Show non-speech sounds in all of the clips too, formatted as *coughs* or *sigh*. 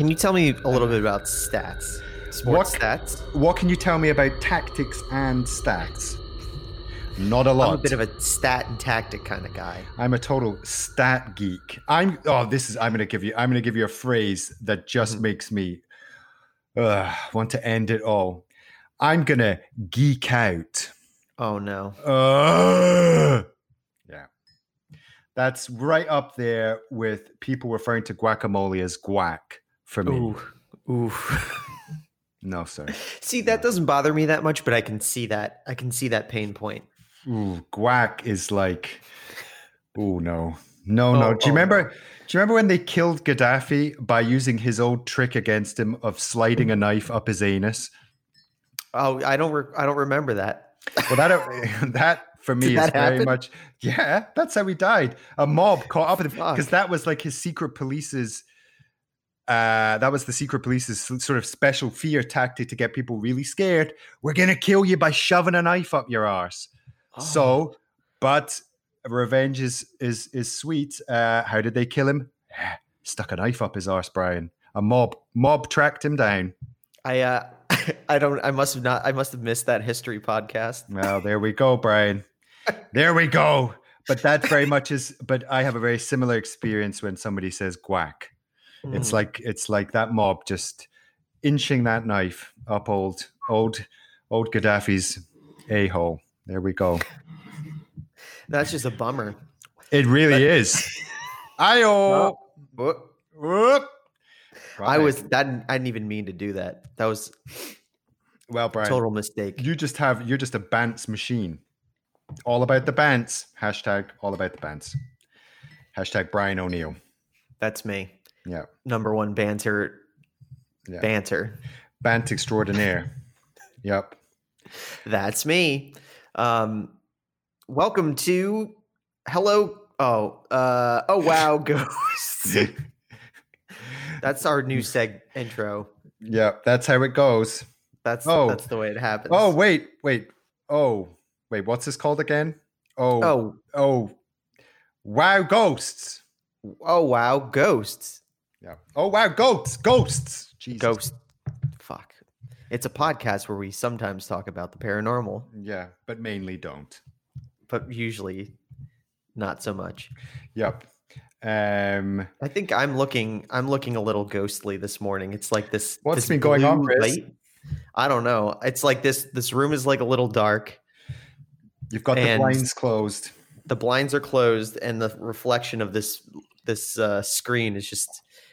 Can you tell me a little bit about stats? Sports What- stats? What can you tell me about tactics and stats? Not a lot. I'm a bit of a stat and tactic kind of guy. I'm a total stat geek. I'm oh, this is I'm gonna give you I'm gonna give you a phrase that just Mhm. makes me uh, want to end it all. I'm gonna geek out. Oh no. Uh, yeah. That's right up there with people referring to guacamole as guac for me. Ooh. Ooh. No, sir. see, that doesn't bother me that much, but I can see that. I can see that pain point. Ooh, guac is like, oh no, no, no. Oh, Do oh, you oh, remember? Do you remember when they killed Gaddafi by using his old trick against him of sliding a knife up his anus? Oh, I don't. Re- I don't remember that. Well, that uh, *laughs* that for me Did is very happen? much. Yeah, that's how he died. A mob caught up with him because that was like his secret police's. Uh, that was the secret police's sort of special fear tactic to get people really scared. We're gonna kill you by shoving a knife up your arse. Oh. So, but revenge is is is sweet. Uh, how did they kill him? Stuck a knife up his arse, Brian. A mob mob tracked him down. I. uh *laughs* I don't. I must have not. I must have missed that history podcast. *laughs* Well, there we go, Brian. There we go. But that very much is. But I have a very similar experience when somebody says guac. It's Mm. like it's like that mob just inching that knife up old old old Gaddafi's a hole. There we go. that's just a bummer. It really is. *laughs* Ayo. Whoop. Whoop. I was that. I didn't even mean to do that. That was well, Brian. total mistake. You just have you're just a bants machine. All about the bants. Hashtag all about the bants. Hashtag Brian O'Neill. That's me. Yeah. Number one banter. Yeah. Banter. Bant extraordinaire. *laughs* Yep. That's me. Um, welcome to Hello. Oh, uh, oh wow, *laughs* ghosts. That's our new seg intro. yeah, that's how it goes. That's Oh. that's the way it happens. Oh, wait, wait. Oh, wait, what's this called again? Oh, oh, oh. Wow, ghosts. oh wow, ghosts. Yeah. Oh, wow, ghosts. Ghosts. Jesus. Ghost. Fuck. It's a podcast where we sometimes talk about the paranormal, Yeah, but mainly don't. but usually not so much. Yep. Um, I think I'm looking. I'm looking a little ghostly this morning. It's like this. What's this been going on, Chris? light. I don't know. It's like this. This room is like a little dark. you've got the blinds closed. The blinds are closed, and the reflection of this this uh, screen is just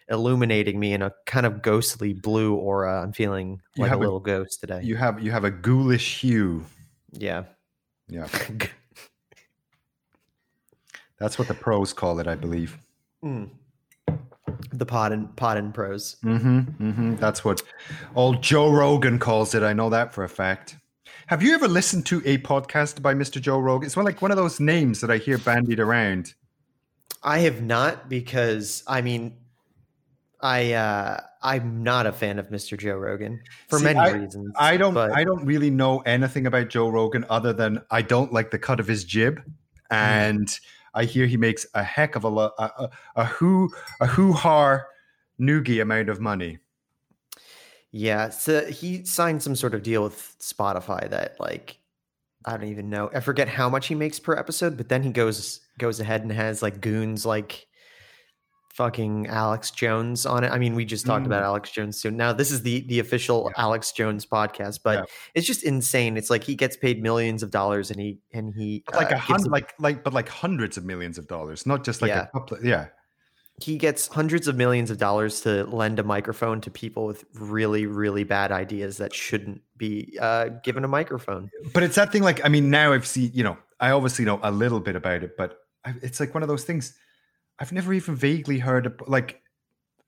illuminating me in a kind of ghostly blue aura. I'm feeling You like a have a- little ghost today. You have you have a ghoulish hue. yeah. Yeah, *laughs* that's what the pros call it, I believe. Mm. The pod and pod and pros. Mm-hmm, mm-hmm. That's what old Joe Rogan calls it. I know that for a fact. Have you ever listened to a podcast by Mr. Joe Rogan? It's one like one of those names that I hear bandied around. I have not because I mean, I uh, I'm not a fan of Mr. Joe Rogan for See, many I- reasons. I don't but- I don't really know anything about Joe Rogan other than I don't like the cut of his jib, and I hear he makes a heck of a a, a, a who a hoo har noogie amount of money. Yeah, so he signed some sort of deal with Spotify that like I don't even know. I forget how much he makes per episode, but then he goes goes ahead and has like goons like fucking Alex Jones on it. I mean, we just talked about Alex Jones soon. Now this is the the official Yeah. Alex Jones podcast, but Yeah. it's just insane. It's like he gets paid millions of dollars and he and he But like uh, a hundred, like like but like hundreds of millions of dollars, not just like Yeah. a couple. Of, yeah, he gets hundreds of millions of dollars to lend a microphone to people with really really bad ideas that shouldn't be uh, given a microphone. but it's that thing. Like I mean, now I've seen. You know, I obviously know a little bit about it, but it's like one of those things. I've never even vaguely heard. Of, like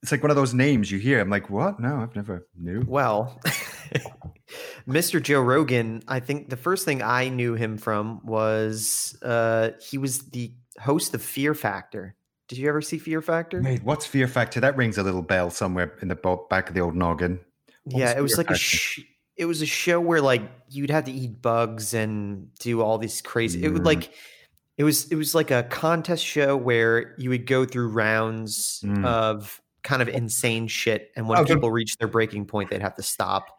it's like one of those names you hear. I'm like, what? No, I've never knew. Well, *laughs* Mr. Joe Rogan, I think the first thing I knew him from was uh, he was the host of Fear Factor. Did you ever see Fear Factor? Mate, what's Fear Factor? That rings a little bell somewhere in the back of the old noggin. What yeah, was it was Fear like a sh- it was a show where like you'd have to eat bugs and do all these crazy. It would Mm. like it was it was like a contest show where you would go through rounds Mm. of kind of insane shit. And when Okay. people reach their breaking point, they'd have to stop.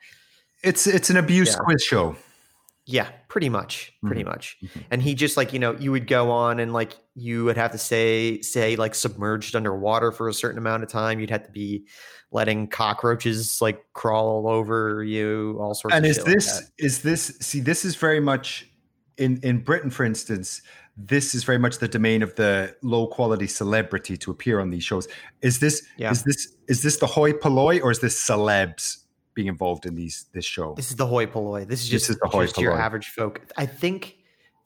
It's it's an abuse Yeah. quiz show. Yeah, pretty much, pretty Mhm. much. Mhm. And he just like you know you would go on and like you would have to say say like submerged underwater for a certain amount of time. You'd have to be letting cockroaches like crawl all over you, all sorts. And of is like this that. is this see this is very much in in Britain, for instance. This is very much the domain of the low quality celebrity to appear on these shows. Is this Yeah. is this is this the hoi polloi or is this celebs being involved in these this show? This is the hoi polloi. This is This just, is the hoi just your average folk. I think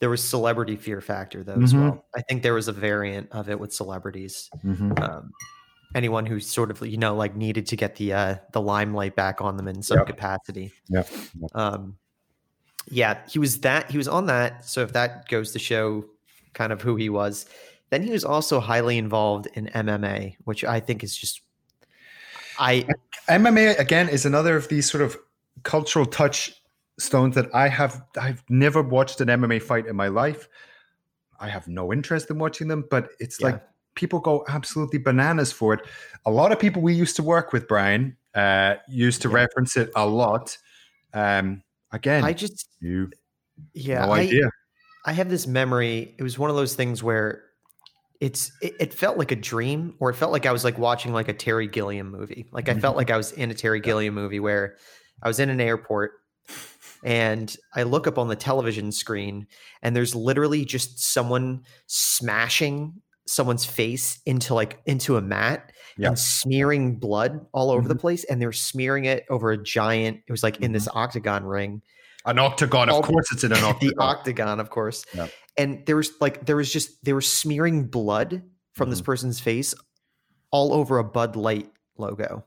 there was celebrity fear factor though as Mhm. well. I think there was a variant of it with celebrities. Mhm. Um, anyone who sort of you know like needed to get the uh, the limelight back on them in some Yep. capacity. Yep. Um, yeah, he was that. He was on that. So if that goes to show kind of who he was, then he was also highly involved in MMA, which I think is just. I MMA again is another of these sort of cultural touchstones that I have. I've never watched an MMA fight in my life. I have no interest in watching them, but it's Yeah. like people go absolutely bananas for it. A lot of people we used to work with, Brian, uh, used to Yeah. reference it a lot. Um, again, I just you yeah no I, idea. I have this memory. It was one of those things where it's it, it felt like a dream, or it felt like I was like watching like a Terry Gilliam movie. Like I felt Mhm. like I was in a Terry Gilliam movie where I was in an airport and I look up on the television screen and there's literally just someone smashing someone's face into like into a mat Yeah. and smearing blood all over the Mhm. place and they're smearing it over a giant it was like in this octagon ring An octagon, all- of course, it's in an *laughs* octagon the octagon. of course. Yep. And there was like there was just they were smearing blood from this Mhm. person's face all over a Bud Light logo,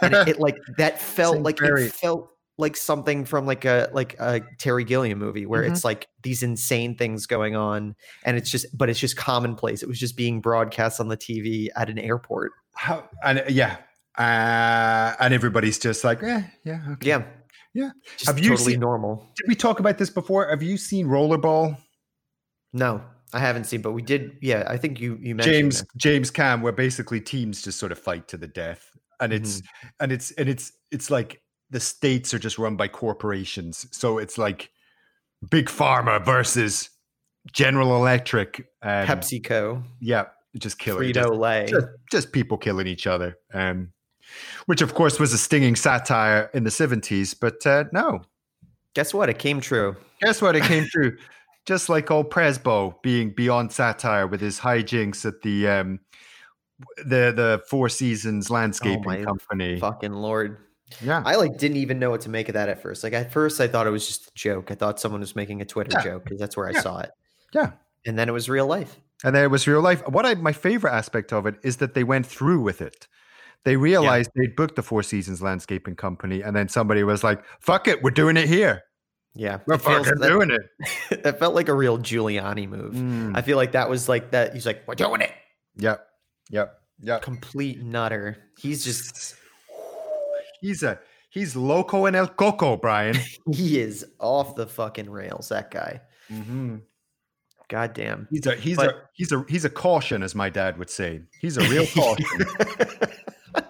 and it, it like that *laughs* felt like very- it felt like something from like a like a Terry Gilliam movie where Mm-hmm. it's like these insane things going on, and it's just but it's just commonplace. It was just being broadcast on the TV at an airport. How, and uh, yeah, uh, and everybody's just like, eh, yeah, okay. Yeah, Yeah. just Have you totally seen- normal. Did we talk about this before? Have you seen Rollerball? No, I haven't seen, but we did. Yeah, I think you you mentioned James it. James Caan, where basically teams just sort of fight to the death, and it's Mm-hmm. and it's and it's it's like the states are just run by corporations, so it's like big pharma versus General Electric, um, PepsiCo, yeah, just killing Frito Lay. just, just people killing each other, um, which of course was a stinging satire in the seventies, but uh, no, Guess what? It came true. Guess what? It came true. *laughs* Just like old Presbo being beyond satire with his hijinks at the um the the Four Seasons landscaping my company. Fucking lord. Yeah. I like didn't even know what to make of that at first. Like at first I thought it was just a joke. I thought someone was making a Twitter Yeah. joke because that's where I saw it. Yeah. And then it was real life. And then it was real life. What I my favorite aspect of it is that they went through with it. They realized they'd booked the Four Seasons landscaping company, and then somebody was like, "Fuck it, we're doing it here. Yeah. We're fucking that, doing it." *laughs* that felt like a real Giuliani move. Mm. I feel like that was like that. He's like, we're doing it. Yep. Yep. Yep. Complete nutter. He's just He's a he's loco in el coco, Brian. *laughs* he is off the fucking rails, that guy. mm-hmm. God damn. He's a he's But- a he's a he's a caution, as my dad would say. He's a real *laughs* caution. *laughs*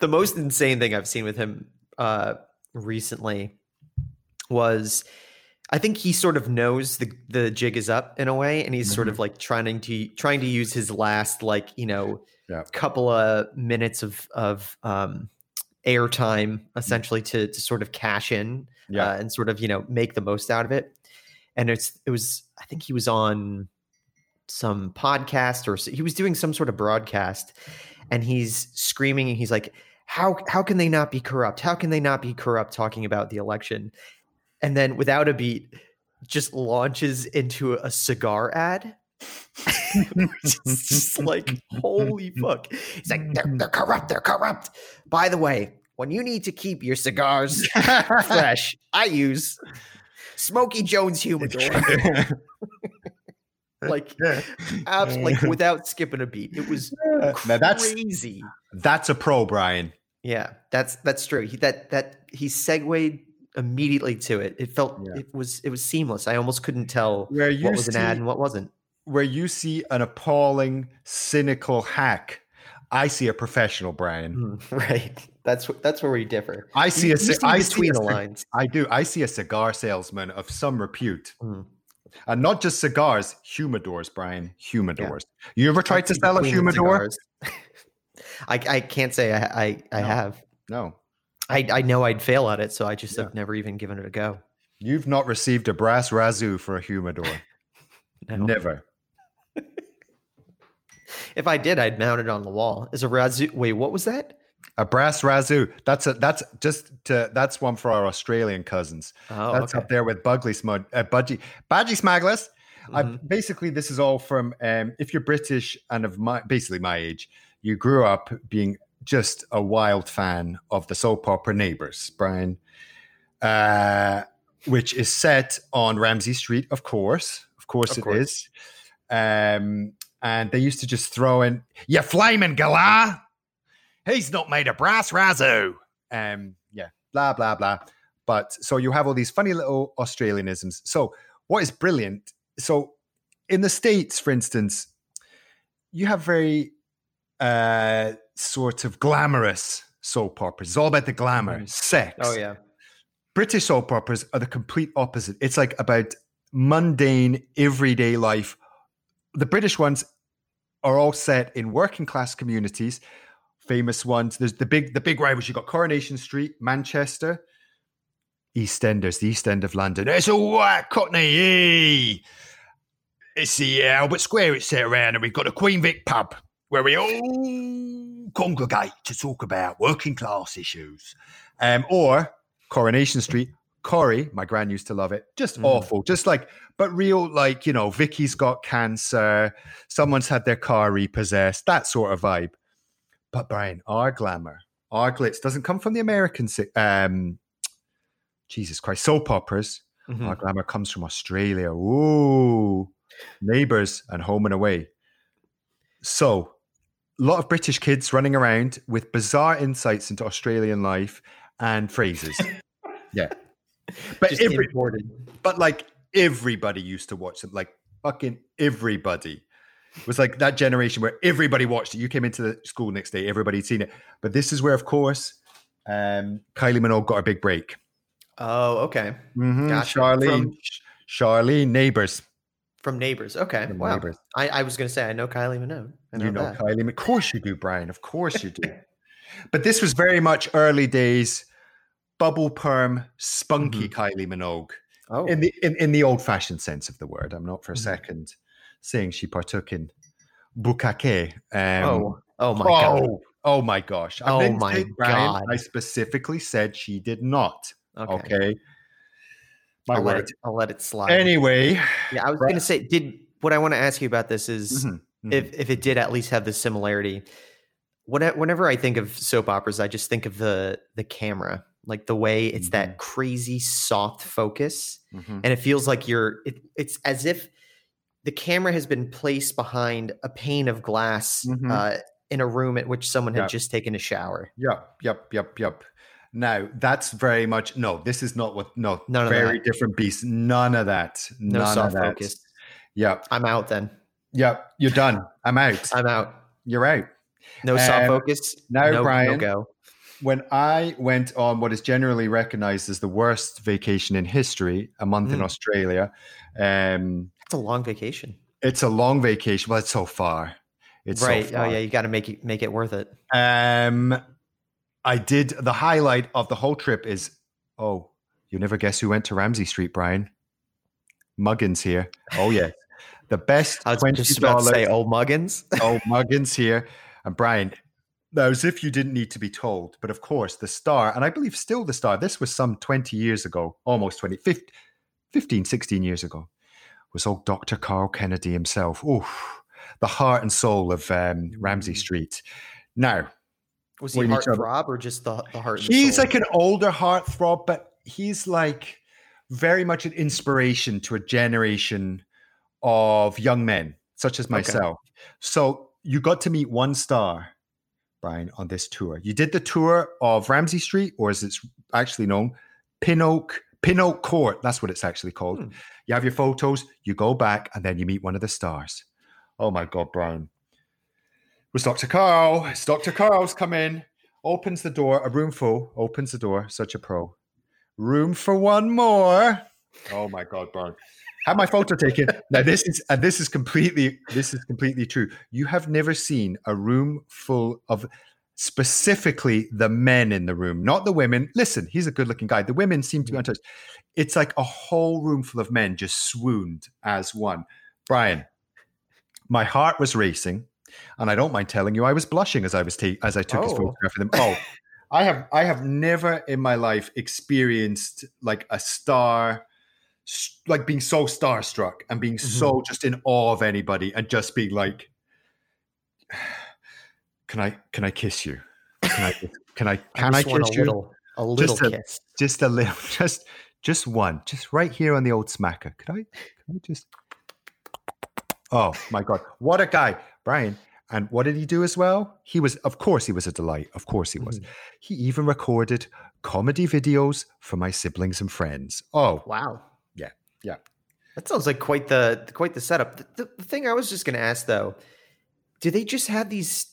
the most insane thing I've seen with him uh, recently was I think he sort of knows the the jig is up in a way, and he's sort of like trying to trying to use his last like you know Yeah. couple of minutes of of um, airtime essentially to to sort of cash in Yeah. uh, and sort of you know make the most out of it. And it's it was I think he was on some podcast or he was doing some sort of broadcast, and he's screaming and he's like, "How how can they not be corrupt? How can they not be corrupt?" Talking about the election, and then without a beat, just launches into a cigar ad. *laughs* It's just like holy fuck! He's like, "They're, they're corrupt. They're corrupt." By the way, when you need to keep your cigars *laughs* fresh, I use Smoky Jones humidor. *laughs* like, abs- like without skipping a beat. It was now that's crazy. that's a pro, Brian. Yeah, that's that's true. He that that he segued immediately to it. It felt Yeah. it was it was seamless. I almost couldn't tell Where what was an ad and what wasn't. Where you see an appalling, cynical hack I see a professional, Brian. Mm, *laughs* right. That's that's where we differ. I see You- a you ci- I see between a the lines. I do. I see a cigar salesman of some repute, Mm. and not just cigars, humidors, Brian. Humidors. You ever tried to sell a humidor? *laughs* I, I can't say I I, I No. have. No. I, I know I'd fail at it, so I just Yeah. have never even given it a go. You've not received a brass razoo for a humidor. *laughs* No. Never. If I did, I'd mount it on the wall. Is a razoo? Wait, what was that? A brass razoo. That's a that's just to, that's one for our Australian cousins. Oh, that's okay. up there with Bugley Smud, uh, Budgie, Badgie Smagglers. I, Mhm. basically, this is all from um, if you're British and of my basically my age, you grew up being just a wild fan of the soap opera Neighbours, Brian, uh, which is set on Ramsay Street, of course, of course Of it course. is. Um, and they used to just throw in, "You flaming galah, he's not made of brass razoo." Um, yeah, blah blah blah. But so you have all these funny little Australianisms. So what is brilliant? So in the states, for instance, you have very uh, sort of glamorous soap operas. It's all about the glamour, Mhm. sex. Oh yeah. British soap operas are the complete opposite. It's like about mundane, everyday life. The British ones are all set in working class communities. Famous ones. There's the big, the big rivals. You've got Coronation Street, Manchester, EastEnders, the East End of London. It's all white cockney. It's the uh, Albert Square. It's set around, and we've got the Queen Vic pub where we all congregate to talk about working class issues. Um, or Coronation Street. Corrie, my gran used to love it. Just Mm. awful. Just like, but real, like, you know, Vicky's got cancer. Someone's had their car repossessed. That sort of vibe. But Brian, our glamour, our glitz doesn't come from the American, um, Jesus Christ, soap operas. Mhm. Our glamour comes from Australia. Ooh, neighbors and home and away. So, a lot of British kids running around with bizarre insights into Australian life and phrases. *laughs* yeah. *laughs* But Just every, imported. but like everybody used to watch them, like fucking everybody. It was like that generation where everybody watched it. You came into the school next day, everybody'd seen it. But this is where, of course, um, Kylie Minogue got a big break. Oh, okay. Mhm, Gotcha. Charlene, From- Charlene, neighbors. From Neighbors. Okay. From wow. Neighbours. I, I was going to say I know Kylie Minogue. Know, You know that. Kylie. Of course you do, Brian. Of course you do. *laughs* but this was very much early days, bubble perm, spunky Kylie Minogue. Oh, In the in, in the old fashioned sense of the word. I'm not for a Mhm. second saying she partook in bukkake. Um, oh, oh my god. oh, oh my gosh. I Oh my Brian, God. I specifically said she did not. Okay. Okay. My I'll let word. it. I'll let it slide. Anyway. yeah, I was Right. to say. Did what I want to ask you about this is Mhm, mhm. if if it did at least have the similarity. When- Whenever I think of soap operas, I just think of the the camera, like the way it's Mm-hmm. that crazy soft focus, Mhm. and it feels like you're. It, it's as if the camera has been placed behind a pane of glass Mhm. uh, in a room at which someone had Yeah. just taken a shower. Yep, yep, yep, yep. Now that's very much no. This is not what. No, None of very different beast. None of that. No None soft of that. focus. Yep, I'm out then. yep. You're done. I'm out. I'm out. You're out. No soft Um, focus. now, no, Brian, no go. When I went on what is generally recognized as the worst vacation in history, a month in Mm. Australia, um, It's a long vacation. it's a long vacation. Well, it's so far. It's so right. far. oh yeah, you got to make it make it worth it. Um, I did the highlight of the whole trip is oh, you never guess who went to Ramsay Street, Brian? Muggins here. Oh yeah, the best I was just about to say old Muggins. old Muggins here, and Brian. As if you didn't need to be told, but of course, the star, and I believe still the star, this was some 20 years ago, almost 20, 15, 15 16 years ago, was old Dr. Karl Kennedy himself. Oh, the heart and soul of um, Ramsay Mm. Street. Now, Was he Wait, each other- heartthrob or just the, the heart? and He's like an older heartthrob, but he's like very much an inspiration to a generation of young men, such as myself. So you got to meet one star, Brian, on this tour. You did the tour of Ramsay Street, or as it's actually known, Pin Oak, Pin Oak Court. That's what it's actually called. Hmm. You have your photos, you go back, and then you meet one of the stars. Oh my God, Brian. It was Dr. Karl. It's Dr. Karl's come in, opens the door, a room full, opens the door, such a pro. Room for one more. Oh my god, Brian. Had my photo taken. *laughs* Now this is and this is completely this is completely true. You have never seen a room full of specifically the men in the room, not the women. Listen, he's a good-looking guy. The women seem to be untouched. It's like a whole room full of men just swooned as one. Brian, my heart was racing, and I don't mind telling you, I was blushing as I was ta- as I took his Oh. photograph of them. Oh, I have I have never in my life experienced like a star, like being so starstruck and being so just in awe of anybody and just being like, *sighs* can I can I kiss you? Can I can I *laughs* can I, just want kiss a you? little, a little a- kiss. Just a little, *laughs* just just one, just right here on the old smacker. Could I? Could I just? Oh my god, what a guy, Brian! And what did he do as well? He was, of course, he was a delight. Of course, he was. Mhm. He even recorded comedy videos for my siblings and friends. Oh, Wow. Yeah, yeah. That sounds like quite the quite the setup. The, the, the thing I was just going to ask though, do they just have these?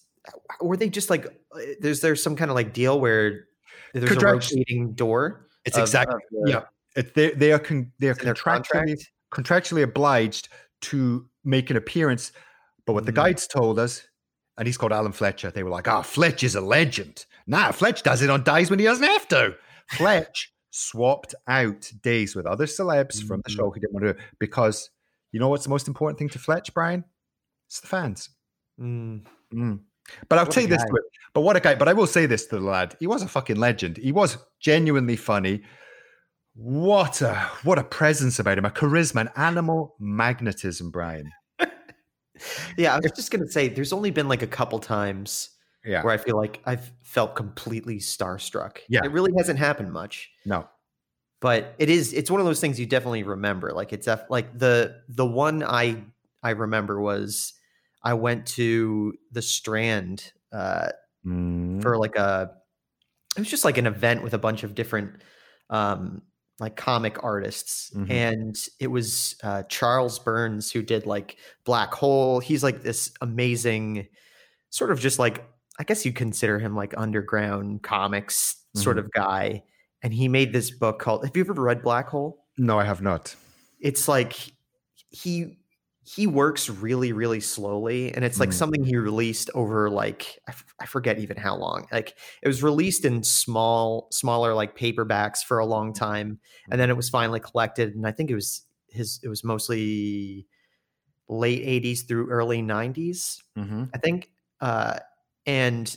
Were they just like? uh, There's there some kind of like deal where there's a rotating door? it's of- exactly of the- yeah. It, they they are con, they are contractually contract? contractually obliged to make an appearance. But what the Mhm. guides told us, and he's called Alan Fletcher, they were like, "Ah, Fletch is a legend." Nah, Fletch does it on days when he doesn't have to. Fletch swapped out days with other celebs from the Mhm. show he didn't want to do because you know what's the most important thing to Fletch, Brian? It's the fans. Mm, Mm. But I'll What say this guy. to it. But what a guy. But I will say this to the lad. He was a fucking legend. He was genuinely funny. What a what a presence about him, a charisma, an animal magnetism, Brian. *laughs* yeah, I was just going to say, there's only been like a couple times Yeah. where I feel like I've felt completely starstruck. Yeah. it really hasn't happened much. No. But it is it's one of those things you definitely remember like it's def- like the the one i i remember was i went to the strand uh Mm. for like a it was just like an event with a bunch of different um like comic artists Mhm. and it was uh charles burns who did like black hole he's like this amazing sort of just like i guess you consider him like underground comics sort Mhm. of guy and he made this book called have you ever read black hole No, I have not. it's like he he works really really slowly and it's like Mhm. something he released over like I, f- I forget even how long like it was released in small smaller like paperbacks for a long time and then it was finally collected and i think it was his it was mostly late 80s through early 90s Mm-hmm. i think uh and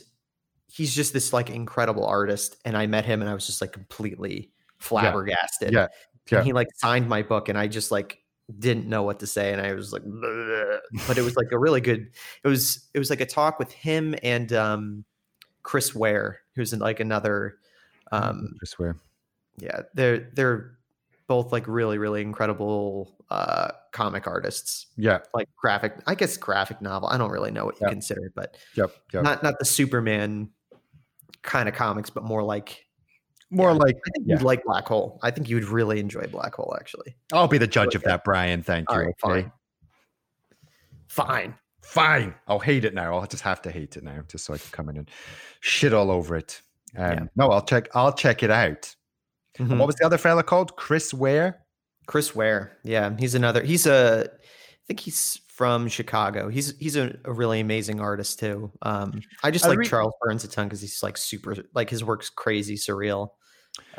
he's just this like incredible artist and i met him and i was just like completely flabbergasted Yeah. Yeah. and he like signed my book and i just like didn't know what to say and i was like "Bleh." but it was like a really good it was it was like a talk with him and um chris ware who's in like another um I swear. yeah they're they're both like really really incredible uh comic artists Yeah. like graphic i guess graphic novel i don't really know what you Yeah. consider but Yep. Yep. not not the superman kind of comics but more like More yeah. like i think Yeah. you'd like black hole i think you would really enjoy black hole actually I'll be the judge of that, Brian. Thank you. all right okay? fine fine Fine. I'll hate it now. I'll just have to hate it now, just so I can come in and shit all over it. Um. No, I'll check. I'll check it out. Mhm. what was the other fella called? Chris Ware. Chris Ware. Yeah, he's another. He's a. I think he's from Chicago. He's he's a, a really amazing artist too. Um, I just I like re- Charles Burns a ton because he's like super. Like his work's crazy surreal.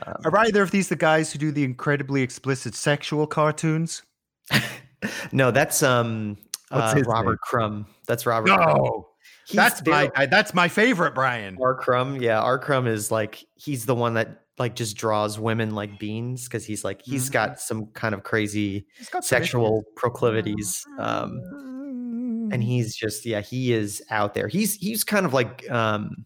Um, Are either of these the guys who do the incredibly explicit sexual cartoons? *laughs* no, that's um uh, Robert name? Crumb. That's Robert. Crumb. No, He's that's my guy. That's my favorite, Brian. R. Crumb. Yeah, R. Crumb is like he's the one that like just draws women like beans because he's like he's Mhm. got some kind of crazy He's got some sexual issues. proclivities. Um, and he's just yeah he is out there he's he's kind of like um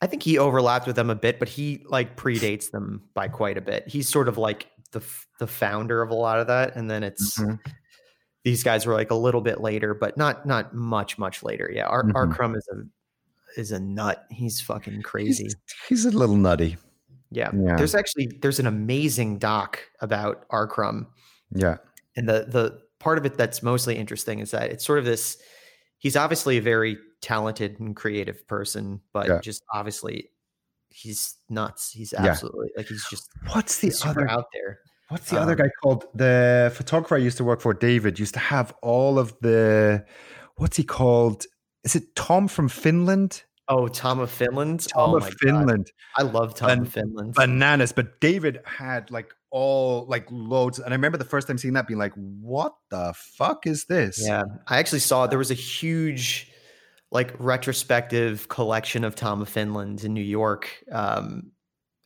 i think he overlapped with them a bit but he like predates them by quite a bit he's sort of like the the founder of a lot of that and then it's Mhm. these guys were like a little bit later but not not much much later yeah our, our Mhm. crumb is a is a nut he's fucking crazy He's, he's a little nutty. yeah. yeah. there's actually there's an amazing doc about R. Crumb Yeah. and the the part of it that's mostly interesting is that it's sort of this he's obviously a very talented and creative person, but Yeah. just obviously he's nuts. He's Yeah. absolutely like he's just What's the other out there. What's the other Um, guy called? The photographer I used to work for, David, used to have all of the. What's he called? Is it Tom from Finland? Oh, Tom of Finland. Tom oh of my God. Finland. I love Tom of Finland. Bananas. But David had like all like loads. And I remember the first time seeing that being like, what the fuck is this? Yeah, I actually saw there was a huge, like retrospective collection of Tom of Finland in New York, um,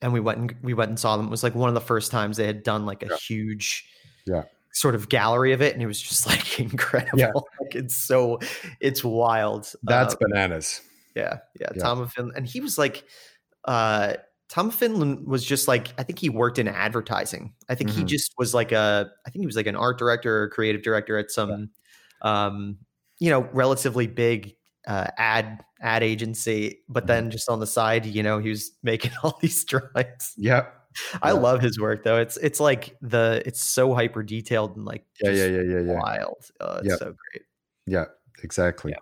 and we went and we went and saw them. It was like one of the first times they had done like a Yeah. huge, Yeah. Sort of gallery of it, and it was just *laughs* like incredible. Like it's so, it's wild. That's Uh, bananas. yeah, yeah, Yeah. Tom of Finland, and he was like, uh, Tom Finland was just like I think he worked in advertising. I think he Mhm. just was like a I think he was like an art director or creative director at some, um, you know, relatively big uh, ad ad agency. But Mhm. then just on the side, you know, he was making *laughs* all these drawings. Yeah. I love his work though. It's it's like the it's so hyper detailed and like Yeah. just Yeah. Yeah. Yeah. Yeah. wild. Uh, it's Yeah. so great. Yeah. Exactly.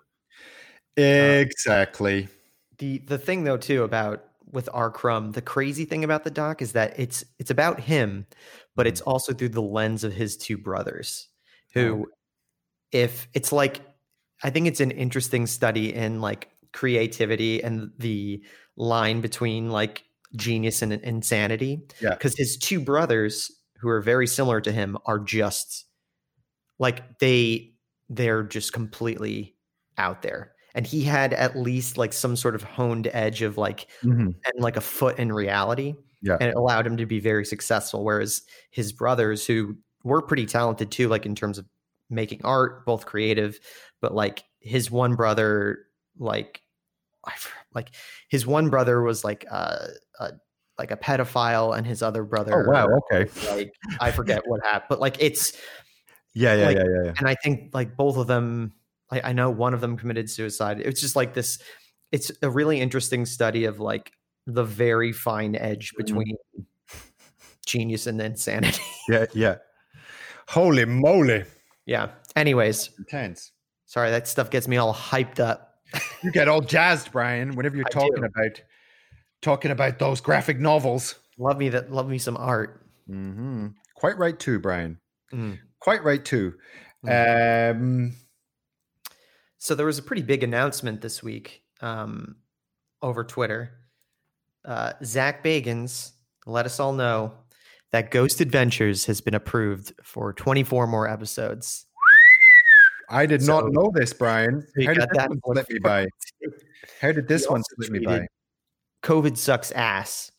Uh, Exactly. the the thing though too about with R. Crumb, the crazy thing about the doc is that it's it's about him, but it's also through the lens of his two brothers, who, if it's like, I think it's an interesting study in like creativity and the line between like genius and insanity. Yeah. because his two brothers, who are very similar to him, are just like they they're just completely out there and he had at least like some sort of honed edge of like Mhm. and like a foot in reality Yeah. and it allowed him to be very successful whereas his brothers who were pretty talented too like in terms of making art both creative but like his one brother like like his one brother was like uh, a like a pedophile and his other brother Oh wow. Okay. like I forget what happened but like it's Yeah. Yeah. Like- yeah. Yeah. Yeah. and I think like both of them, I, I know one of them committed suicide. It's just like this. It's a really interesting study of like the very fine edge Mhm. between genius and insanity. *laughs* Yeah. Yeah. Holy moly. yeah. Anyways, Intense. sorry that stuff gets me all hyped up. You get all jazzed, Brian, whenever you're I talking do. about talking about those graphic novels. Love me that. Love me some art. Mm-hmm. Quite right too, Brian. Mm. Quite right too. Um, So there was a pretty big announcement this week um, over Twitter. Uh, Zach Bagans let us all know that Ghost Adventures has been approved for 24 more episodes. I did So- not know this, Brian. How did that one slip me by? How did this one slip me by? COVID sucks ass.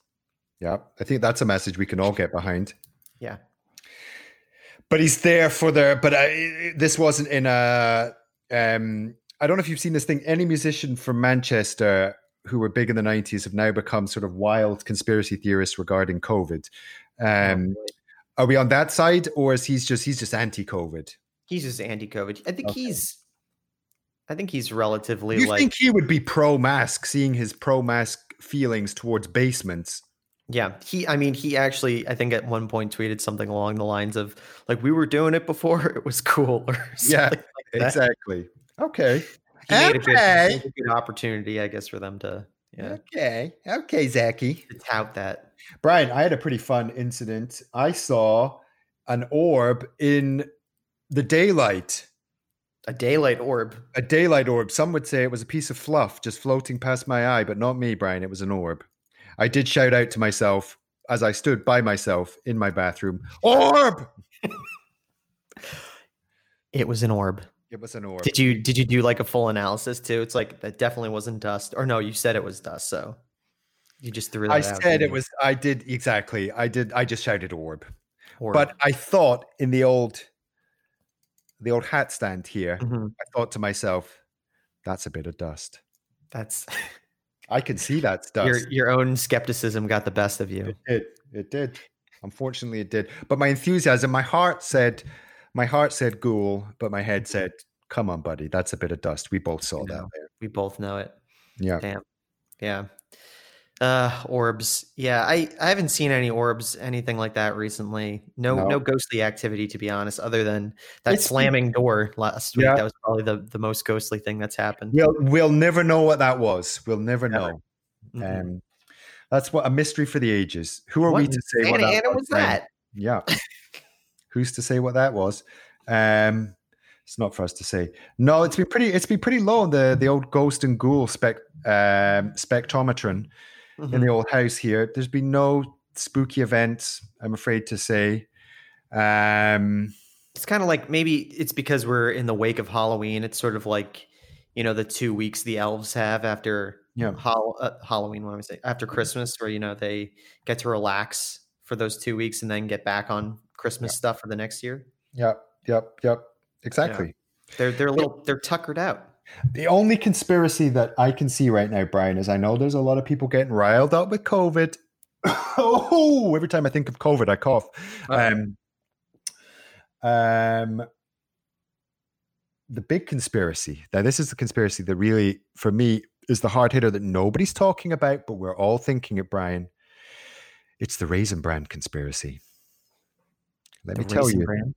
Yeah, I think that's a message we can all get behind. Yeah. But he's there for the. But I, this wasn't in a. Um, I don't know if you've seen this thing. Any musician from Manchester who were big in the nineties have now become sort of wild conspiracy theorists regarding COVID. Um, are we on that side, or is he's just he's just anti-COVID? He's just anti-COVID. I think Okay. he's. I think he's relatively You like. think he would be pro-mask, seeing his pro-mask feelings towards basements? yeah, he. I mean, he actually. I think at one point tweeted something along the lines of like, "We were doing it before; it was cool." *laughs* Or Yeah, like. Exactly. Okay. He made, a good, Okay. a good opportunity, I guess, for them to yeah Okay. Okay, Zachy. to tout that. Brian, I had a pretty fun incident. I saw an orb in the daylight. A daylight orb. A daylight orb. Some would say it was a piece of fluff just floating past my eye, but not me, Brian. It was an orb. I did shout out to myself as I stood by myself in my bathroom. Orb! *laughs* It was an orb. It was an orb. Did you did you do like a full analysis too? It's like that definitely wasn't dust. Or no, you said it was dust, so you just threw that I said it you? was I did exactly. I did I just shouted orb. orb. But I thought in the old the old hat stand here, Mhm. I thought to myself, that's a bit of dust. that's I can see that *laughs* dust. your your own skepticism got the best of you. It did. It did. Unfortunately, it did. But my enthusiasm, my heart said, my heart said ghoul, but my head said, "Come on, buddy, that's a bit of dust." We both saw that We both know it. Yeah. Damn. Yeah. Uh, orbs. Yeah, I I haven't seen any orbs, anything like that recently. No, no, No. ghostly activity to be honest, other than that It's- slamming door last week. That was probably the the most ghostly thing that's happened. We'll we'll never know what that was. We'll never Never. know. Mhm. Um, that's what a mystery for the ages. Who are What we to say in what that Ana was? was that? Yeah. Who's to say what that was? Um, it's not for us to say. No, it's been pretty. It's been pretty low. The the old ghost and ghoul spec um, spectrometron in Mhm. the old house here. There's been no spooky events. I'm afraid to say. Um, It's kind of like maybe it's because we're in the wake of Halloween. It's sort of like you know the two weeks the elves have after Yeah. Hall- uh, Halloween. What am I saying? After Christmas, where you know they get to relax for those two weeks and then get back on Christmas stuff for the next year. yep, yep, yep. Exactly. They're they're a little they're tuckered out. The only conspiracy that I can see right now, Brian, is I know there's a lot of people getting riled up with COVID. *coughs* oh, every time I think of COVID, I cough. Um, um, the big conspiracy. Now, this is the conspiracy that really, for me, is the hard hitter that nobody's talking about, but we're all thinking it, Brian. It's the Raisin Bran conspiracy. Let The me tell you, Bran?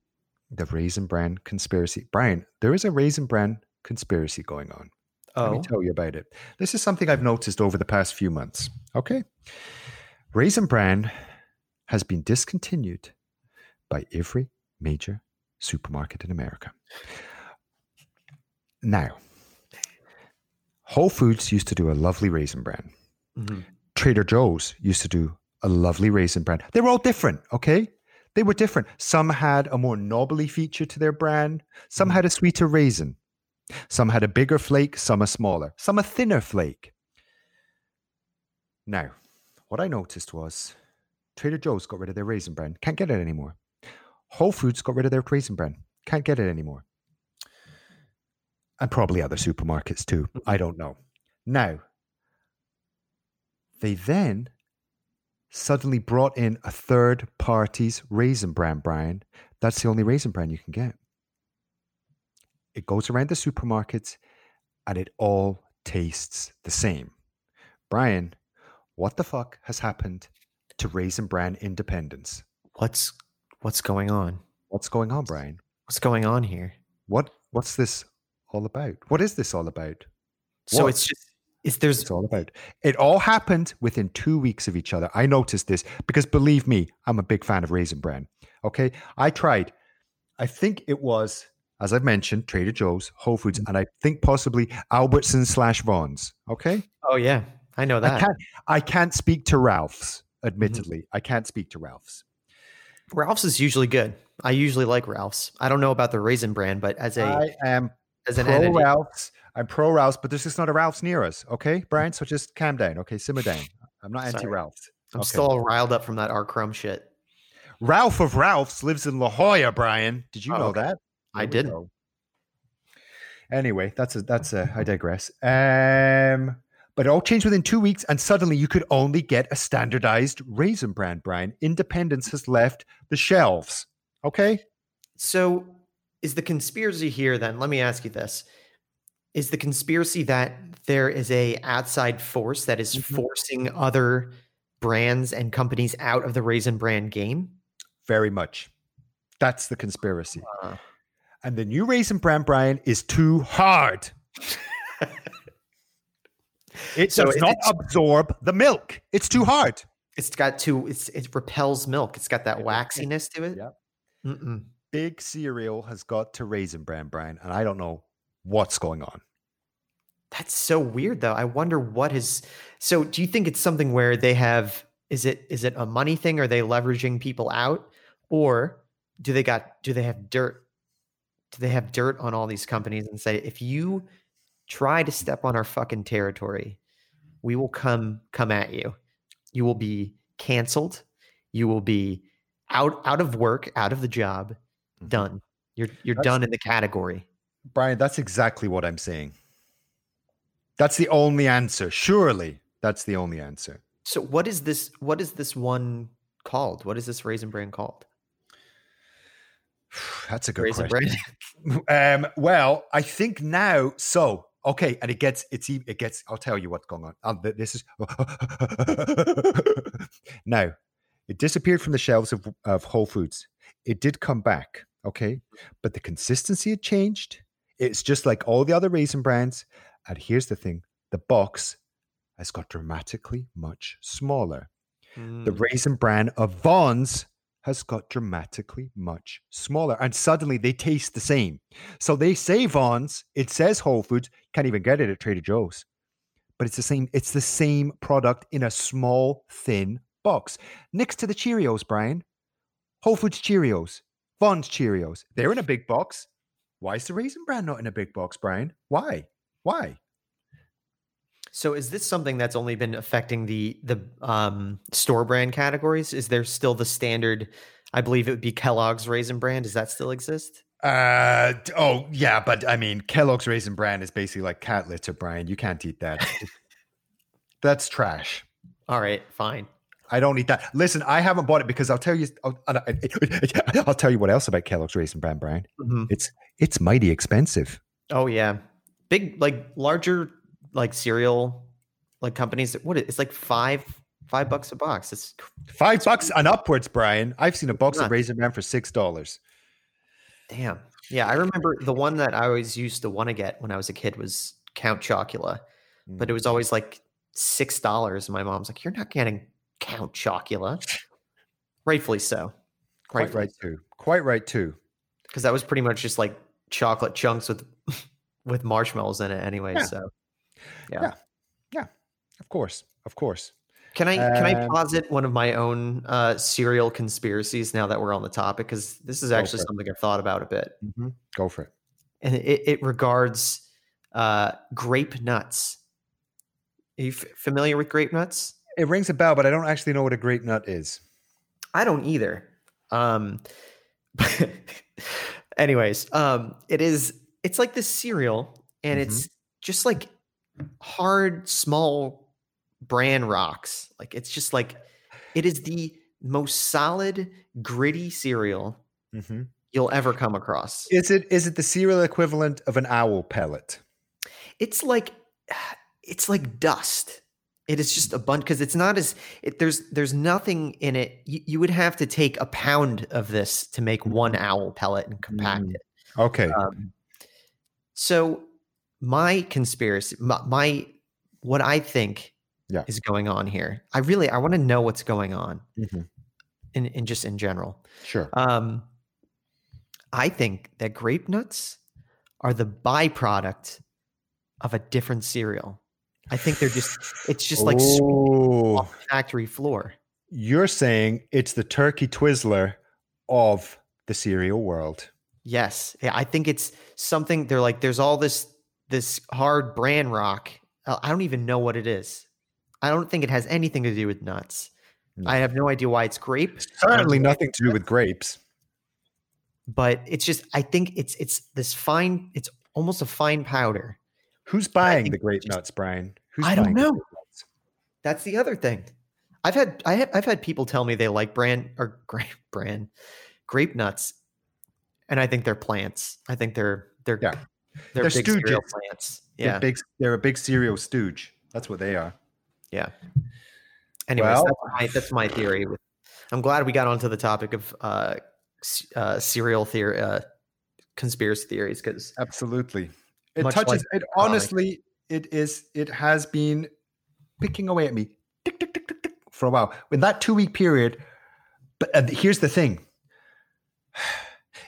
the Raisin Bran conspiracy. Brian, there is a Raisin Bran conspiracy going on. Let me Oh, tell you about it. This is something I've noticed over the past few months. Okay. Raisin Bran has been discontinued by every major supermarket in America. Now, Whole Foods used to do a lovely Raisin Bran. mhm. Trader Joe's used to do a lovely raisin bran. They were all different, okay? They were different. Some had a more knobbly feature to their brand, some Mhm. had a sweeter raisin, some had a bigger flake, some a smaller, some a thinner flake. Now, what I noticed was Trader Joe's got rid of their raisin bran, can't get it anymore. Whole Foods got rid of their raisin bran, can't get it anymore. And probably other supermarkets too. I don't know. Now, they then suddenly brought in a third party's raisin bran, Brian. That's the only raisin bran you can get. It goes around the supermarkets and it all tastes the same. Brian, what the fuck has happened to raisin bran independence? what's what's going on? What's going on, Brian? What's going on here? What what's this all about? What is this all about? So What? it's just it's there's It's all about. It all happened within two weeks of each other. I noticed this because believe me, I'm a big fan of Raisin Bran. Okay. I tried, I think it was, as I've mentioned, Trader Joe's, Whole Foods, mm. and I think possibly Albertsons slash Vons. Okay. oh yeah, I know I that. can't I can't speak to Ralph's, mm-hmm. admittedly. I can't speak to Ralph's. Ralph's is usually good. I usually like Ralph's. I don't know about the raisin bran, but as a I am as an pro entity, Ralph's. I'm pro Ralph's, but there's just not a Ralph's near us. Okay, mm. Brian. So just calm down. Okay, simmer down. I'm not anti Ralph's. I'm Okay. still all riled up from that R Crumb shit. Ralph of Ralph's lives in La Jolla, Brian. Did you Oh, know okay. that? I There didn't. go. Anyway, that's a that's a I *laughs* digress. Um but it all changed within two weeks, and suddenly you could only get a standardized raisin bran, Brian. Independence has left the shelves. Okay? So is the conspiracy here then? Let me ask you this. Is the conspiracy that there is a outside force that is Mhm. forcing other brands and companies out of the raisin bran game? Very much. That's the conspiracy. Uh, And the new raisin bran, Brian, is too hard. *laughs* It So does is not absorb the milk. It's too hard. it's got too it's it repels milk. It's got that waxiness to it. Yep. Mm-mm. Big cereal has got to raisin bran, Brian, and I don't know what's going on. That's so weird though. I wonder what is so do you think it's something where they have is it is it a money thing? Are they leveraging people out? Or do they got do they have dirt? They have dirt on all these companies and say if you try to step on our fucking territory, we will come come at you. You will be canceled. You will be out out of work, out of the job, Mhm. done. You're you're That's- done in the category. Brian, that's exactly what I'm saying. That's the only answer. Surely that's the only answer. So what is this what is this one called? What is this raisin bran called? *sighs* That's a good Raisin question. brand. *laughs* Um, well, I think now. So Okay, and it gets it's it gets. I'll tell you what's going on. Um, this is *laughs* now. It disappeared from the shelves of, of Whole Foods. It did come back, okay, but the consistency had changed. It's just like all the other raisin brands. And here's the thing: the box has got dramatically much smaller. The Mm. raisin bran of Vons has got dramatically much smaller, and suddenly they taste the same. So they say Vons, it says Whole Foods, can't even get it at Trader Joe's, but it's the same. It's the same product in a small, thin box next to the Cheerios, Brian. Whole Foods Cheerios, Vons Cheerios. They're in a big box. Why is the raisin bran not in a big box, Brian? Why? Why? So is this something that's only been affecting the the um, store brand categories? Is there still the standard? I believe it would be Kellogg's Raisin Bran. Does that still exist? Uh oh yeah, but I mean Kellogg's Raisin Bran is basically like cat litter, Brian. You can't eat that. *laughs* That's trash. All right, fine. I don't eat that. Listen, I haven't bought it because I'll tell you. I'll, *laughs* I'll tell you what else about Kellogg's Raisin Bran, Brian. Mhm. It's it's mighty expensive. Oh yeah, big like larger like cereal like companies. What it's like five five bucks a box. It's Five bucks and upwards, Brian. I've seen a box of. Raisin Bran for six dollars. damn. Yeah, I remember the one that I always used to want to get when I was a kid was Count Chocula, but it was mm. always like six dollars. And my mom's like, "You're not getting Count Chocula," rightfully so. quite right too. Quite right too. because that was pretty much just like chocolate chunks with *laughs* with marshmallows in it anyway. Yeah. So Of course, of course. can I can I Um, posit one of my own uh, cereal conspiracies now that we're on the topic because this is actually something I've thought about a bit, Go for it. and it, it regards uh, grape nuts. Are you f- familiar with grape nuts? It rings a bell, but I don't actually know what a grape nut is. I don't either. Um, *laughs* anyways, um, it is. It's like this cereal, and Mhm. it's just like hard, small bran rocks. Like it's just like it is the most solid, gritty cereal Mhm. you'll ever come across. Is it is it the cereal equivalent of an owl pellet? It's like *sighs* it's like dust. It is just a bunch because it's not as it, there's there's nothing in it. You, you would have to take a pound of this to make one owl pellet and compact Mm. it. Okay. Um, so my conspiracy, my, my what I think Yeah. is going on here. I really I want to know what's going on Mhm. in, in just in general. Sure. Um, I think that grape nuts are the byproduct of a different cereal. I think they're just *laughs* it's just like oh, off the factory floor. you're saying it's the turkey Twizzler of the cereal world. Yes, yeah, I think it's something. They're like, there's all this this hard bran rock. Uh, I don't even know what it is. I don't think it has anything to do with nuts. No. I have no idea why it's grape, Certainly nothing to do with grapes. but it's just. I think it's it's this fine. It's almost a fine powder. Who's buying the grape just- nuts, Brian? Who's I don't know. That's the other thing. I've had I have, I've had people tell me they like bran or *laughs* grape bran grape nuts, and I think they're plants. I think they're they're Yeah. They're, They're big stooges. plants. They're Yeah, big. They're a big cereal stooge. That's what they are. yeah. Anyways, Well- that's, my, that's my theory. I'm glad we got onto the topic of uh, uh, cereal theory, uh, conspiracy theories, because Absolutely. It touches. like it honestly. It is. It has been picking away at me tick, tick, tick, tick, tick, for a while. In that two week period, but uh, here's the thing. *sighs*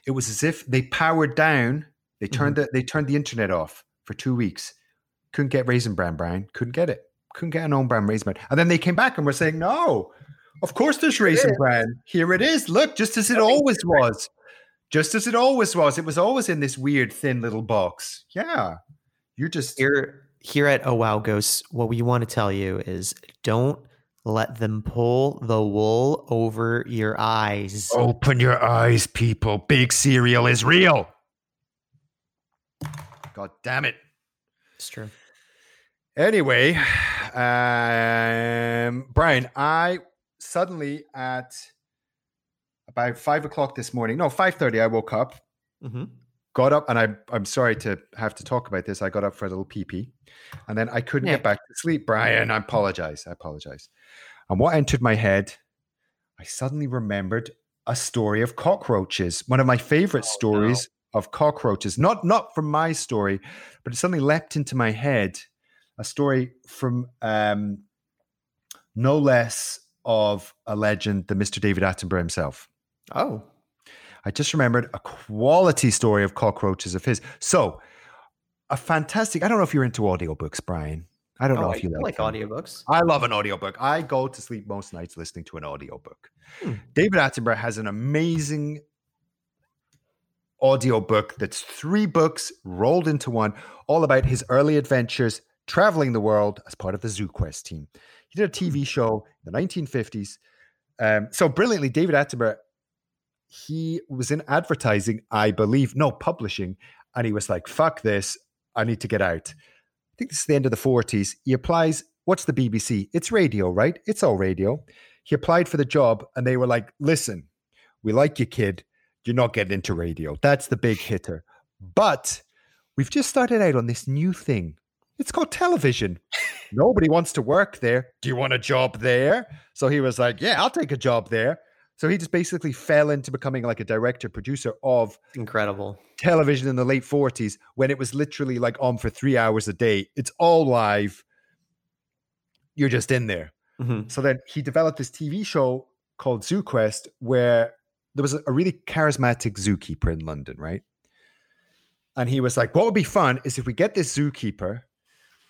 It was as if they powered down. They turned mm-hmm. the they turned the internet off for two weeks. Couldn't get raisin bran, Brian. Couldn't get it. Couldn't get an own brand raisin bran. And then they came back and were saying, "No, of course there's raisin bran. Here it is. Look, just as it always was." Just as it always was. It was always in this weird thin little box. Yeah. You're just here here at Oh Wow Ghosts, what we want to tell you is don't let them pull the wool over your eyes. Open your eyes, people. Big cereal is real. God damn it. It's true. Anyway, um, Brian, I suddenly at about five o'clock this morning, no, five thirty, I woke up, hmm got up and I, I'm sorry to have to talk about this. I got up for a little pee pee and then I couldn't Nick. get back to sleep. Brian, I apologize. I apologize. And what entered my head, I suddenly remembered a story of cockroaches. One of my favorite Oh, stories of cockroaches. Not not from my story, but it suddenly leapt into my head. A story from um, no less of a legend than Mr. David Attenborough himself. Oh, I just remembered a quality story of cockroaches of his. So, a fantastic. I don't know if you're into audiobooks, Brian. I don't know oh, if you like, like audiobooks. I love an audiobook. I go to sleep most nights listening to an audiobook. Hmm. David Attenborough has an amazing audiobook that's three books rolled into one, all about his early adventures traveling the world as part of the ZooQuest team. He did a TV show in the 1950s. Um, so brilliantly, David Attenborough, he was in advertising, I believe, no, publishing, and he was like, fuck this, I need to get out. I think this is the end of the 40s. He applies. What's the BBC? It's radio, right? It's all radio. He applied for the job and they were like, listen, we like you, kid. You're not getting into radio. That's the big hitter. But we've just started out on this new thing. It's called television. Nobody wants to work there. Do you want a job there? So he was like, yeah, I'll take a job there. So he just basically fell into becoming like a director producer of Incredible. television in the late 40s when it was literally like on for three hours a day. It's all live. You're just in there. Mhm. So then he developed this TV show called ZooQuest where there was a, really charismatic zookeeper in London, right? And he was like, what would be fun is if we get this zookeeper,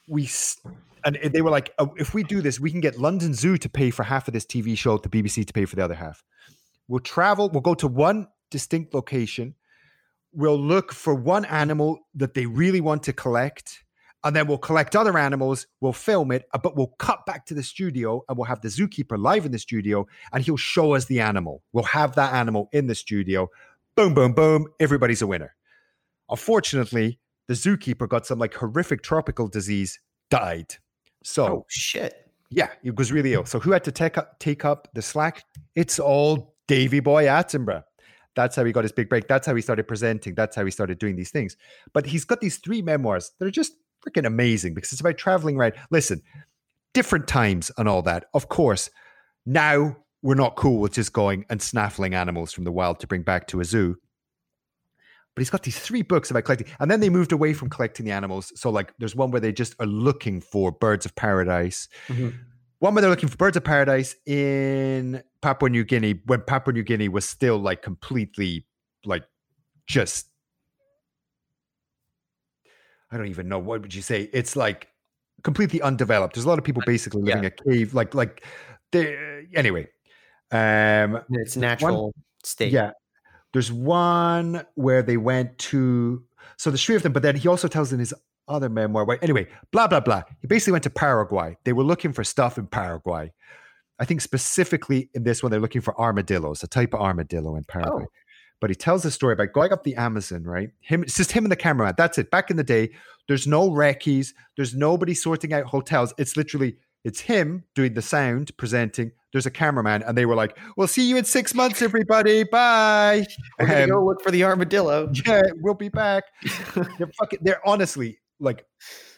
we s- and they were like, "Oh, if we do this, we can get London Zoo to pay for half of this TV show, the BBC to pay for the other half. We'll travel, we'll go to one distinct location, we'll look for one animal that they really want to collect, and then we'll collect other animals, we'll film it, but we'll cut back to the studio and we'll have the zookeeper live in the studio and he'll show us the animal. We'll have that animal in the studio. Boom, boom, boom. Everybody's a winner. Unfortunately, the zookeeper got some like horrific tropical disease, died. So, Oh shit. yeah, he was really ill. So, who had to take up, take up the slack? It's all Davy Boy Attenborough. That's how he got his big break. That's how he started presenting. That's how he started doing these things. But he's got these three memoirs that are just freaking amazing because it's about traveling around. Listen, different times and all that. Of course, now we're not cool with just going and snaffling animals from the wild to bring back to a zoo. But he's got these three books about collecting. And then they moved away from collecting the animals. So, like, there's one where they just are looking for birds of paradise. Mhm. One where they're looking for birds of paradise in Papua New Guinea when Papua New Guinea was still like completely, like, just. I don't even know. What would you say? It's like completely undeveloped. There's a lot of people basically living Yeah. a cave, like, like, they, anyway. Um, its natural state. yeah. There's one where they went to so there's three of them, but then he also tells in his other memoir. Where, anyway, blah blah blah. He basically went to Paraguay. They were looking for stuff in Paraguay. I think specifically in this one, they're looking for armadillos, a type of armadillo in Paraguay. Oh. But he tells the story about going up the Amazon, right? Him, it's just him and the cameraman. That's it. Back in the day, there's no recce's, there's nobody sorting out hotels. It's literally it's him doing the sound, presenting. There's a cameraman, and they were like, "We'll see you in six months, everybody. Bye." We're gonna Um, go look for the armadillo. yeah, we'll be back. *laughs* They're fucking. They're honestly like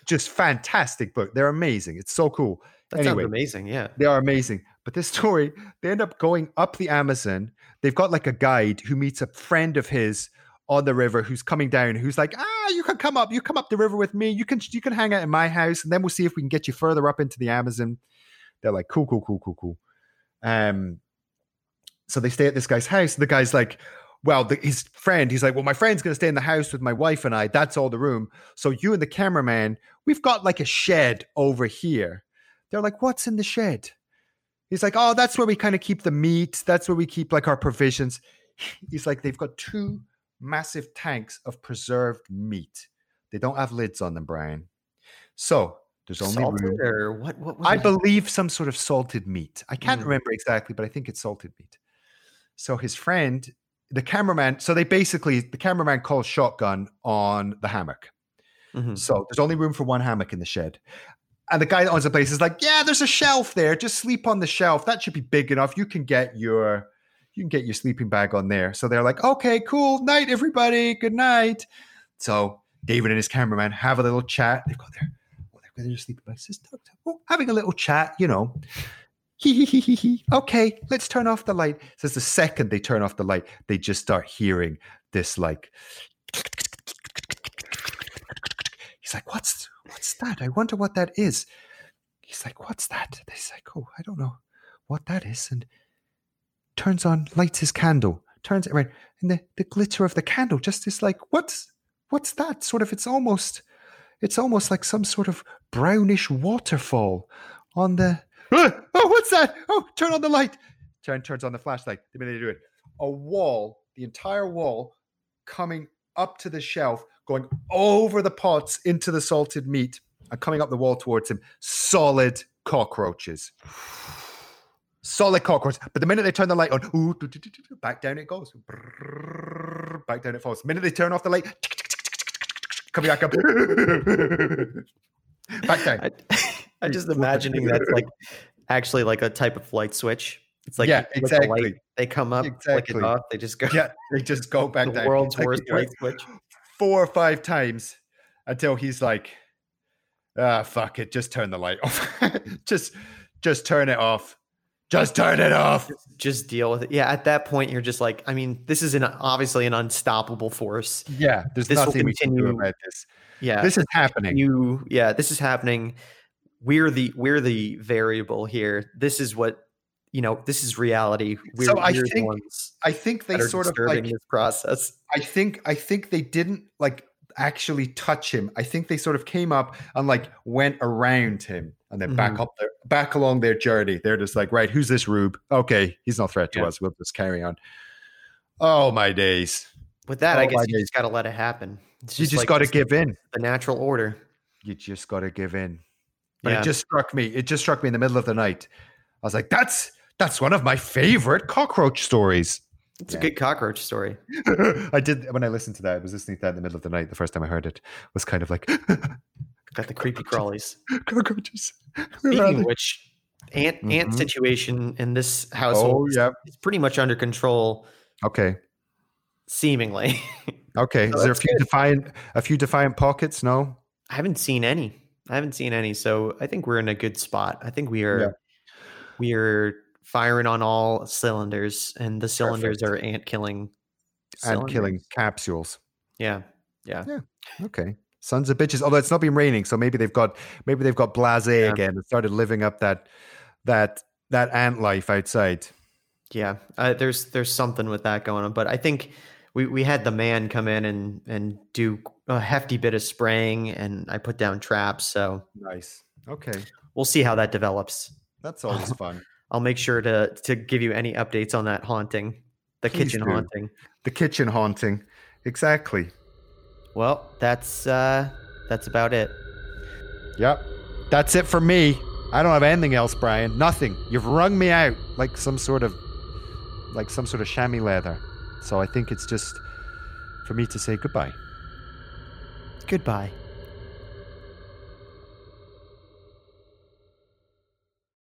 just fantastic book. They're amazing. It's so cool. That anyway, sounds amazing. Yeah. they are amazing. But this *laughs* story, they end up going up the Amazon. They've got like a guide who meets a friend of his on the river who's coming down, who's like, ah, you can come up, you come up the river with me. You can you can hang out in my house, and then we'll see if we can get you further up into the Amazon. They're like, cool, cool, cool, cool, cool. Um, so they stay at this guy's house. The guy's like, well, the, his friend, he's like, well, my friend's going to stay in the house with my wife and I. That's all the room. So you and the cameraman, we've got like a shed over here. They're like, what's in the shed? He's like, oh, that's where we kind of keep the meat. That's where we keep like our provisions. *laughs* He's like, they've got two massive tanks of preserved meat. They don't have lids on them, Brian. So there's only room. Salted or what? What? I believe some sort of salted meat. I can't Mm. remember exactly, but I think it's salted meat. So his friend, the cameraman, so they basically, the cameraman calls shotgun on the hammock. Mhm. So there's only room for one hammock in the shed. And the guy that owns the place is like, yeah, there's a shelf there. Just sleep on the shelf. That should be big enough. You can get your, you can get your sleeping bag on there. So they're like, okay, cool, night, everybody, good night. So David and his cameraman have a little chat. They've got their, oh, they've got their sleeping bags. Just having a little chat, you know. *laughs* Hee hee hee. Okay, let's turn off the light. Says the second they turn off the light, they just start hearing this like. *laughs* He's like, "What's what's that? I wonder what that is." He's like, "What's that?" He's like, "Oh, I don't know what that is." And turns on, lights his candle, turns it around, and the, the glitter of the candle just is like, "What's what's that?" Sort of, it's almost, it's almost like some sort of brownish waterfall on the oh, what's that? Oh, turn on the light. Turn turns on the flashlight. The minute they do it, a wall, the entire wall, coming up to the shelf, going over the pots into the salted meat, and coming up the wall towards him. Solid cockroaches. Solid cockroaches. But the minute they turn the light on, ooh, back down it goes. Back down it falls. The minute they turn off the light, coming back up. *laughs* back down. I, *laughs* I'm just imagining that's like actually like a type of light switch. It's like yeah, flick the exactly. light, they come up, flick Exactly. it off. They just go. Yeah, they just go *laughs* back the down. world's worst light switch. Four or five times until he's like, ah, fuck it, just turn the light off. *laughs* just, just turn it off. Just turn it off. Just deal with it. Yeah, at that point, you're just like, I mean, this is an obviously an unstoppable force. Yeah, there's This will nothing we can do continue- about this. Yeah, This is happening. you. Yeah, this is happening. We're the we're the variable here. This is what you know. This is reality. We're, So I think I think they sort of like this process. I think I think they didn't like actually touch him. I think they sort of came up and like went around him and then back Mhm. up their back along their journey. They're just like, right, who's this Rube? Okay, he's no threat to Yeah. us. We'll just carry on. Oh my days. With that, I Oh, guess my you days. just got to let it happen. It's you just like got to this- give in. the natural order. You just got to give in. But Yeah. it just struck me. It just struck me in the middle of the night. I was like, that's that's one of my favorite cockroach stories. It's Yeah. a good cockroach story. *laughs* I did when I listened to that. I was listening to that in the middle of the night. The first time I heard it was kind of like *laughs* Got the creepy crawlies. *laughs* cockroaches. Speaking of which, ant ant Mhm. situation in this Oh household is- yeah. is pretty much under control, Okay. seemingly. Okay. So Is there a that's few defiant a few defiant pockets? No. I haven't seen any. I haven't seen any, so I think we're in a good spot. I think we are Yeah. we are firing on all cylinders, and the cylinders Perfect. are ant killing And killing capsules. Yeah, yeah. Okay. Sons of bitches. Although it's not been raining, so maybe they've got maybe they've got blasé Yeah. again and started living up that that that ant life outside. Yeah, uh, there's there's something with that going on, but I think we we had the man come in and and do a hefty bit of spraying, and I put down traps. So Nice. Okay. we'll see how that develops. That's always *laughs* fun. I'll make sure to to give you any updates on that haunting, the Please kitchen do. haunting. The kitchen haunting. Exactly. Well, that's uh that's about it. Yep. That's it for me. I don't have anything else, Brian. Nothing. You've wrung me out like some sort of like some sort of chamois leather. So I think it's just for me to say goodbye. Goodbye.